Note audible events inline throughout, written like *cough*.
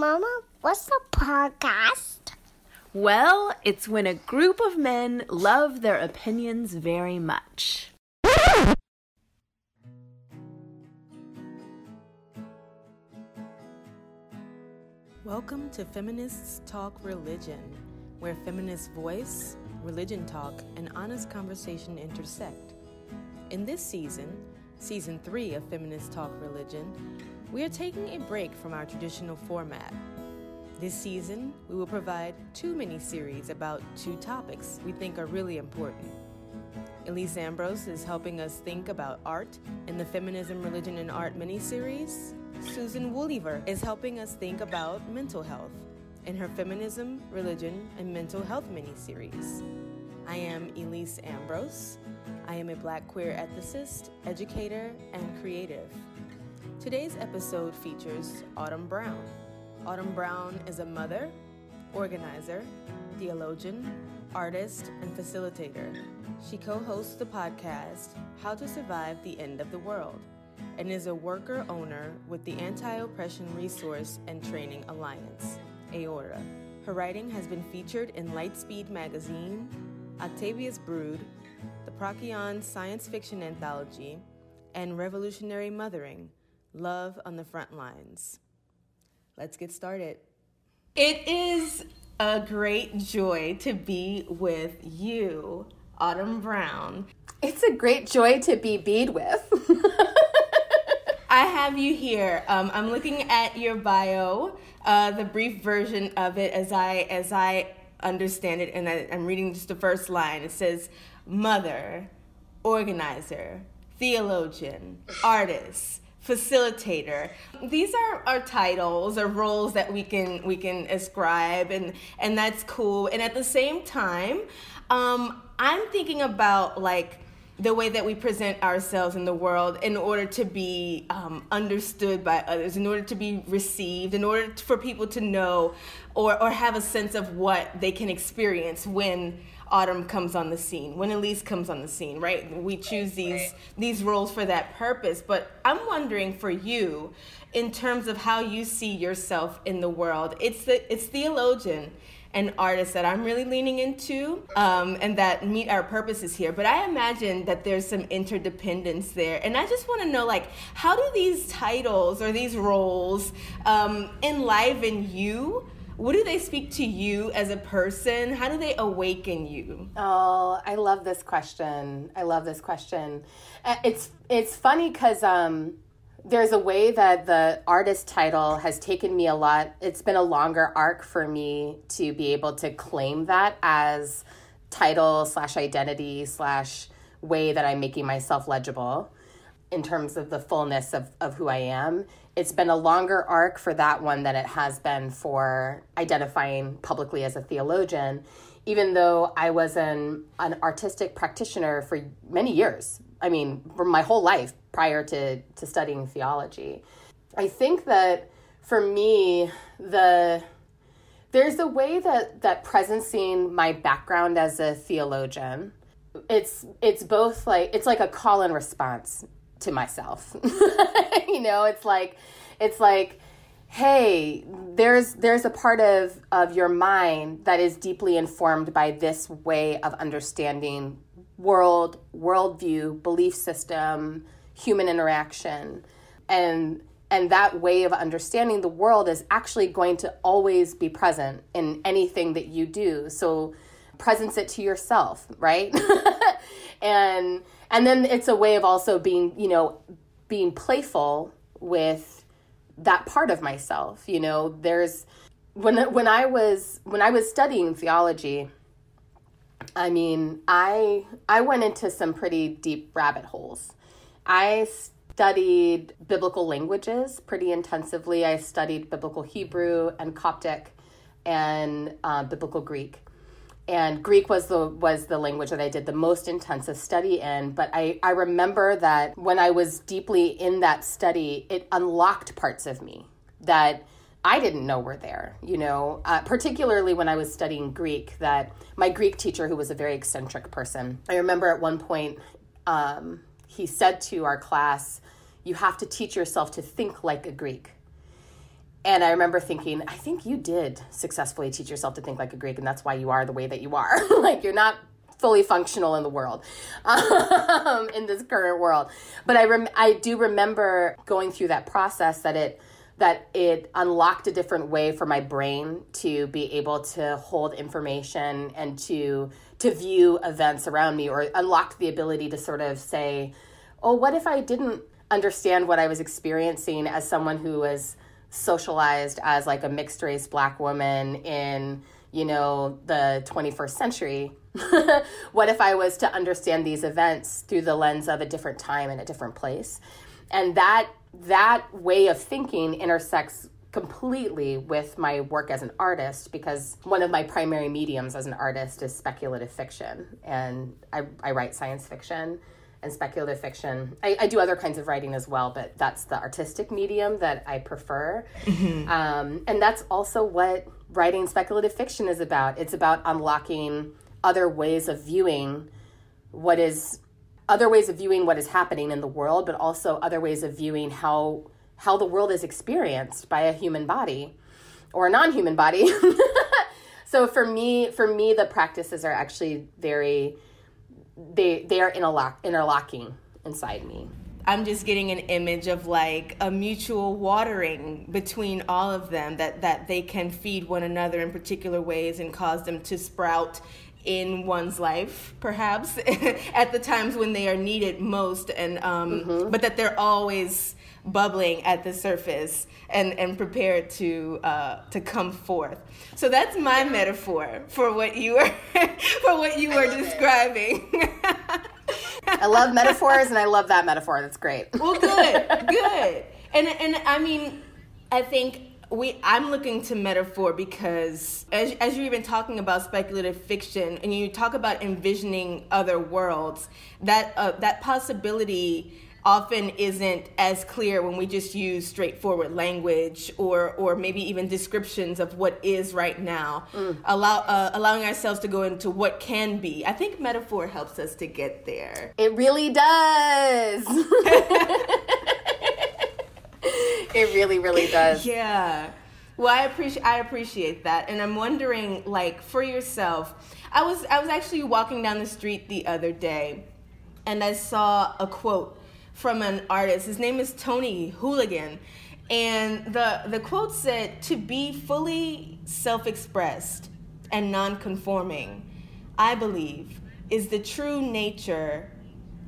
Mama, what's a podcast? Well, it's when a group of men love their opinions very much. Welcome to Feminists Talk Religion, where feminist voice, religion talk, and honest conversation intersect. In this season, season three of Feminist Talk Religion, we are taking a break from our traditional format. This season, we will provide two mini series about two topics we think are really important. Elyse Ambrose is helping us think about art in the Feminism, Religion, and Art mini series. Susan Wooliver is helping us think about mental health in her Feminism, Religion, and Mental Health mini series. I am Elyse Ambrose. I am a black queer ethicist, educator, and creative. Today's episode features Autumn Brown. Autumn Brown is a mother, organizer, theologian, artist, and facilitator. She co hosts the podcast How to Survive the End of the World and is a worker owner with the Anti Oppression Resource and Training Alliance, AORTA. Her writing has been featured in Lightspeed Magazine, Octavia's Brood, the Procyon Science Fiction Anthology, and Revolutionary Mothering Love on the Front Lines. Let's get started. It is a great joy to be with you, Autumn Brown. It's a great joy to be bead with. *laughs* I have you here. Um, I'm looking at your bio, uh, the brief version of it as I as I understand it, and I, I'm reading just the first line. It says, "Mother, organizer, theologian, artist." Facilitator. These are our titles or roles that we can we can ascribe and and that's cool. And at the same time um i'm thinking about like the way that we present ourselves in the world in order to be um, understood by others, in order to be received, in order for people to know or, or have a sense of what they can experience when Autumn comes on the scene, when Elise comes on the scene, right? We choose these these roles for that purpose. But I'm wondering for you, in terms of how you see yourself in the world, it's the it's theologian and artist that I'm really leaning into, um, and that meet our purposes here. But I imagine that there's some interdependence there, and I just want to know, like, how do these titles or these roles um, enliven you? What do they speak to you as a person? How do they awaken you? Oh, I love this question. I love this question. Uh, it's it's funny because um, there's a way that the artist title has taken me a lot. It's been a longer arc for me to be able to claim that as title slash identity slash way that I'm making myself legible in terms of the fullness of, of who I am it's been a longer arc for that one than it has been for identifying publicly as a theologian, even though I was an, an artistic practitioner for many years. I mean, for my whole life prior to, to studying theology. I think that for me, the there's a way that that presencing my background as a theologian it's it's both like it's like a call and response to myself. *laughs* you know, it's like it's like hey, there's there's a part of of your mind that is deeply informed by this way of understanding world, worldview, belief system, human interaction. And and that way of understanding the world is actually going to always be present in anything that you do. So presence it to yourself, right? *laughs* and and then it's a way of also being you know being playful with that part of myself you know? There's when when i was when i was studying theology i mean i i went into some pretty deep rabbit holes. I studied biblical languages pretty intensively. I studied biblical hebrew and coptic and uh, biblical greek and Greek was the was the language that I did the most intensive study in. But I, I remember that when I was deeply in that study, it unlocked parts of me that I didn't know were there. You know, uh, particularly when I was studying Greek, that my Greek teacher, who was a very eccentric person, I remember at one point um, he said to our class, "You have to teach yourself to think like a Greek." And I remember thinking, I think you did successfully teach yourself to think like a Greek, and that's why you are the way that you are. *laughs* like you're not fully functional in the world, *laughs* um, in this current world. But I rem- I do remember going through that process that it that it unlocked a different way for my brain to be able to hold information and to to view events around me, or unlocked the ability to sort of say, oh, what if I didn't understand what I was experiencing as someone who was socialized as like a mixed race black woman in you know the 21st century. *laughs* What if i was to understand these events through the lens of a different time and a different place? And that that way of thinking intersects completely with my work as an artist because one of my primary mediums as an artist is speculative fiction. And i, I write science fiction and speculative fiction. I, I, do other kinds of writing as well, but that's the artistic medium that I prefer. Mm-hmm. Um, and that's also what writing speculative fiction is about. It's about unlocking other ways of viewing what is other ways of viewing what is happening in the world, but also other ways of viewing how how the world is experienced by a human body or a non-human body. *laughs* so for me, for me, the practices are actually very they they are interlock, interlocking inside me. I'm just getting an image of like a mutual watering between all of them that that they can feed one another in particular ways and cause them to sprout in one's life perhaps *laughs* at the times when they are needed most and um, mm-hmm. but that they're always bubbling at the surface and, and prepared to uh, to come forth. So that's my metaphor for what you are *laughs* for what you are describing. I love metaphors and I love that metaphor. That's great. Well, good, good. And and I mean, I think we I'm looking to metaphor because as as you're even talking about speculative fiction and you talk about envisioning other worlds, that uh, that possibility often isn't as clear when we just use straightforward language or or maybe even descriptions of what is right now mm. allow uh, allowing ourselves to go into what can be. I think metaphor helps us to get there. It really does *laughs* it really really does *laughs* yeah well i appreciate i appreciate that and i'm wondering like for yourself i was i was actually walking down the street the other day and i saw a quote from an artist. His name is Tony Hooligan. And the, the quote said, To be fully self expressed and non conforming, I believe, is the true nature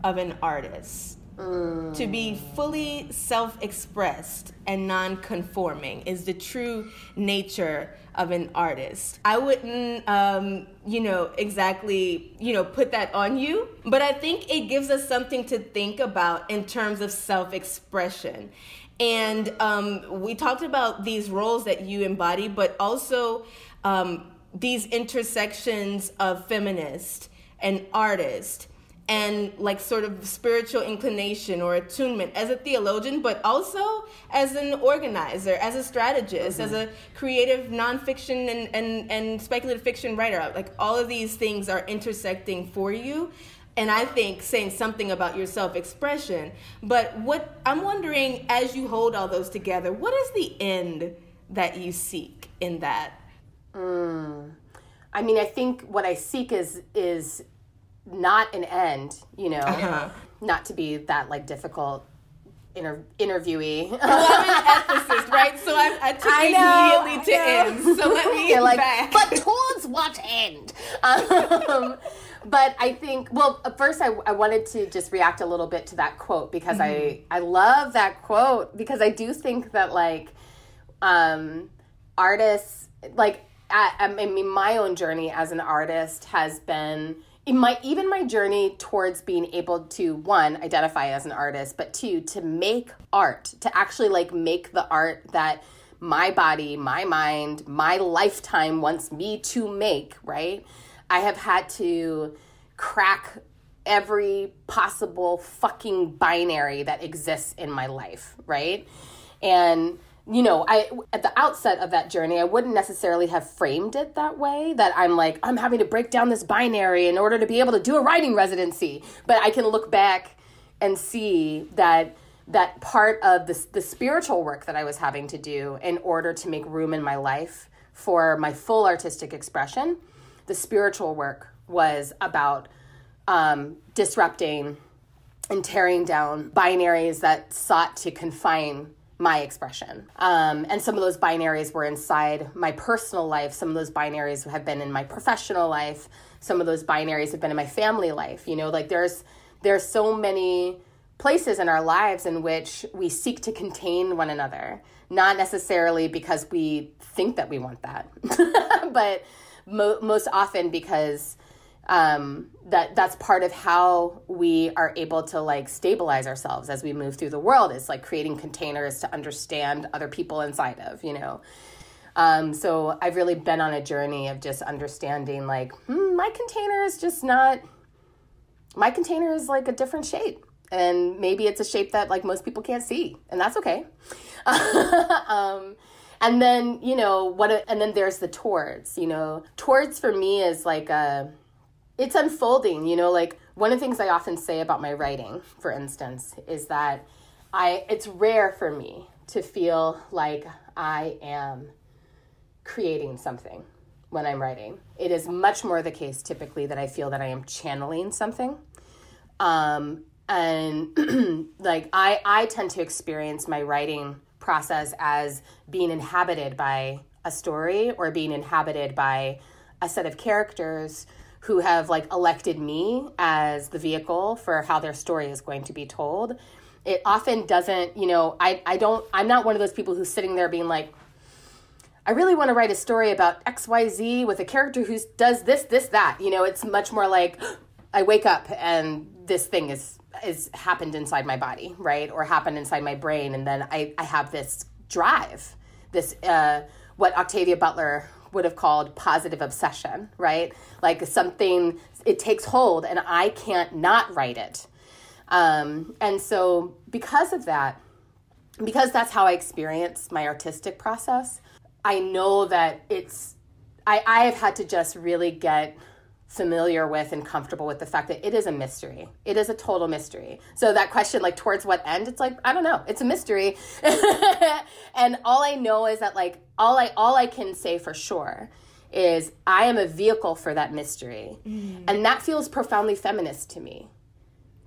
of an artist. To be fully self expressed and non conforming is the true nature of an artist. I wouldn't, um, you know, exactly, you know, put that on you, but I think it gives us something to think about in terms of self expression. And um, we talked about these roles that you embody, but also um, these intersections of feminist and artist and like sort of spiritual inclination or attunement as a theologian, but also as an organizer, as a strategist, mm-hmm. as a creative nonfiction and, and, and speculative fiction writer. Like all of these things are intersecting for you. And I think saying something about your self expression. But what I'm wondering as you hold all those together, what is the end that you seek in that? Mm. I mean, I think what I seek is is not an end, you know, uh-huh. not to be that like difficult inter- interviewee. *laughs* well, I'm an ethicist, right? So I, I took I know, immediately to end. So let me *laughs* like, back. but towards what end? Um, *laughs* but I think, well, first I, I wanted to just react a little bit to that quote because mm-hmm. I, I love that quote because I do think that like um, artists, like, I, I mean, my own journey as an artist has been in my even my journey towards being able to one identify as an artist but two to make art to actually like make the art that my body my mind my lifetime wants me to make right? I have had to crack every possible fucking binary that exists in my life right? And you know, I at the outset of that journey, I wouldn't necessarily have framed it that way that I'm like I'm having to break down this binary in order to be able to do a writing residency. But I can look back and see that that part of the, the spiritual work that I was having to do in order to make room in my life for my full artistic expression, the spiritual work was about um, disrupting and tearing down binaries that sought to confine my expression. Um, and some of those binaries were inside my personal life. Some of those binaries have been in my professional life. Some of those binaries have been in my family life. You know, like there's there's so many places in our lives in which we seek to contain one another, not necessarily because we think that we want that, *laughs* but mo- most often because um, that that's part of how we are able to like stabilize ourselves as we move through the world. It's like creating containers to understand other people inside of you know? Um, so i've really been on a journey of just understanding like hmm, my container is just not my container is like a different shape. And maybe it's a shape that like most people can't see and that's okay. *laughs* Um, and then you know what and then there's the towards you know? Towards for me is like a it's unfolding you know like one of the things i often say about my writing for instance is that i it's rare for me to feel like i am creating something when i'm writing. It is much more the case typically that i feel that i am channeling something. Um, and *clears throat* like i i tend to experience my writing process as being inhabited by a story or being inhabited by a set of characters who have like elected me as the vehicle for how their story is going to be told. It often doesn't you know i i don't i'm not one of those people who's sitting there being like i really want to write a story about xyz with a character who does this this that. You know it's much more like *gasps* i wake up and this thing is is happened inside my body right? Or happened inside my brain and then i i have this drive this uh what octavia butler would have called positive obsession, right? Like something, it takes hold and I can't not write it. Um, and so, because of that, because that's how I experience my artistic process, I know that it's, I, I have had to just really get familiar with and comfortable with the fact that it is a mystery. It is a total mystery. So that question, like towards what end, it's like I don't know. It's a mystery, *laughs* and all I know is that like all I all I can say for sure is I am a vehicle for that mystery, mm. and that feels profoundly feminist to me.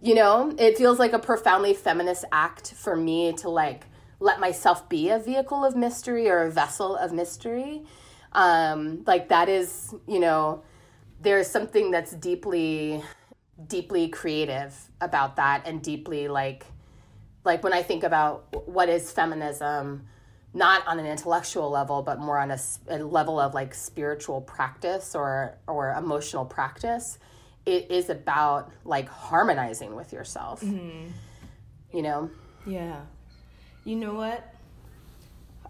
You know, it feels like a profoundly feminist act for me to like let myself be a vehicle of mystery or a vessel of mystery. Um, like that is, you know there's something that's deeply deeply creative about that and deeply like like when i think about what is feminism not on an intellectual level but more on a, a level of like spiritual practice or or emotional practice it is about like harmonizing with yourself. Mm-hmm. you know? Yeah. You know what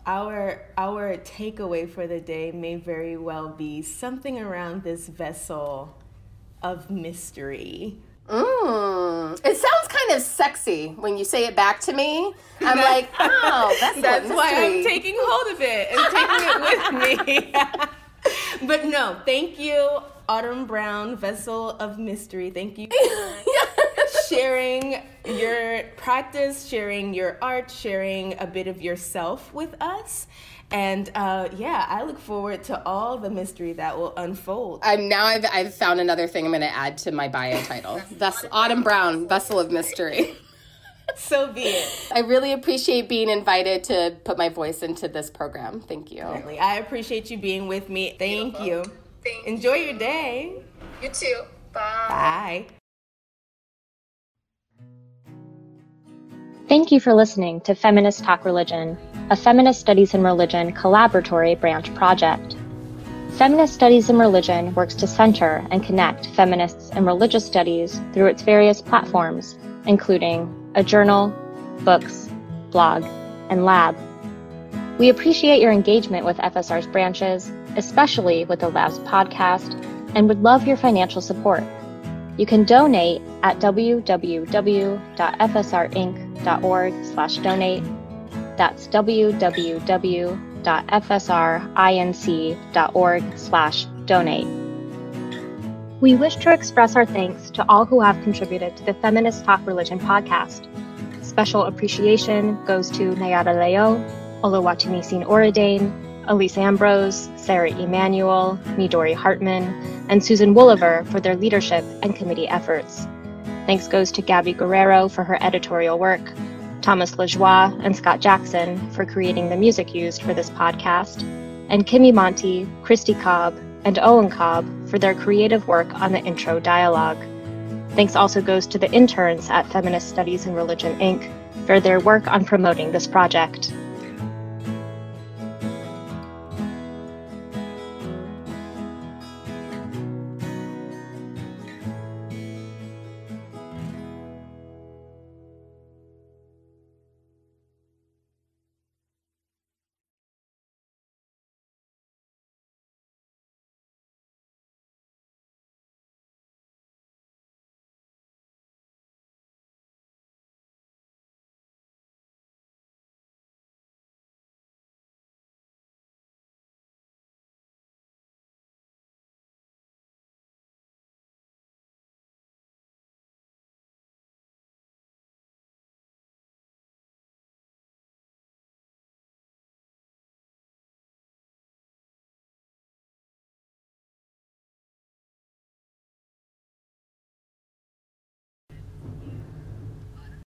our our takeaway for the day may very well be something around this vessel of mystery. Mm, it sounds kind of sexy when you say it back to me. I'm *laughs* like, oh, that's, that's why I'm taking hold of it and taking it with *laughs* me. *laughs* but no, thank you, Autumn Brown, vessel of mystery. Thank you. Sharing your practice, sharing your art, sharing a bit of yourself with us. And uh, yeah, I look forward to all the mystery that will unfold. I'm now I've, I've found another thing I'm going to add to my bio title. *laughs* That's Autumn Brown, Vessel of Mystery. so be it. I really appreciate being invited to put my voice into this program. Thank you. Certainly. I appreciate you being with me. Thank you. Thank Enjoy your day. You too. Bye. Bye. Thank you for listening to Feminist Talk Religion, a Feminist Studies in Religion collaboratory branch project. Feminist Studies in Religion works to center and connect feminists and religious studies through its various platforms, including a journal, books, blog, and lab. We appreciate your engagement with FSR's branches, especially with the Labs podcast, and would love your financial support. You can donate at www.fsrinc.org slash donate. That's www.fsrinc.org slash donate. We wish to express our thanks to all who have contributed to the Feminist Talk Religion podcast Special appreciation goes to Nayara Leo, Oluwatomisin Oredein, Elyse Ambrose, Sarah Emanuel, Midori Hartman, and Susan Wooliver for their leadership and committee efforts. Thanks goes to Gabby Guerrero for her editorial work, Thomas Lajoie and Scott Jackson for creating the music used for this podcast, and Kimmy Monty, Christy Cobb, and Owen Cobb for their creative work on the intro dialogue. Thanks also goes to the interns at Feminist Studies and Religion, Inc. for their work on promoting this project.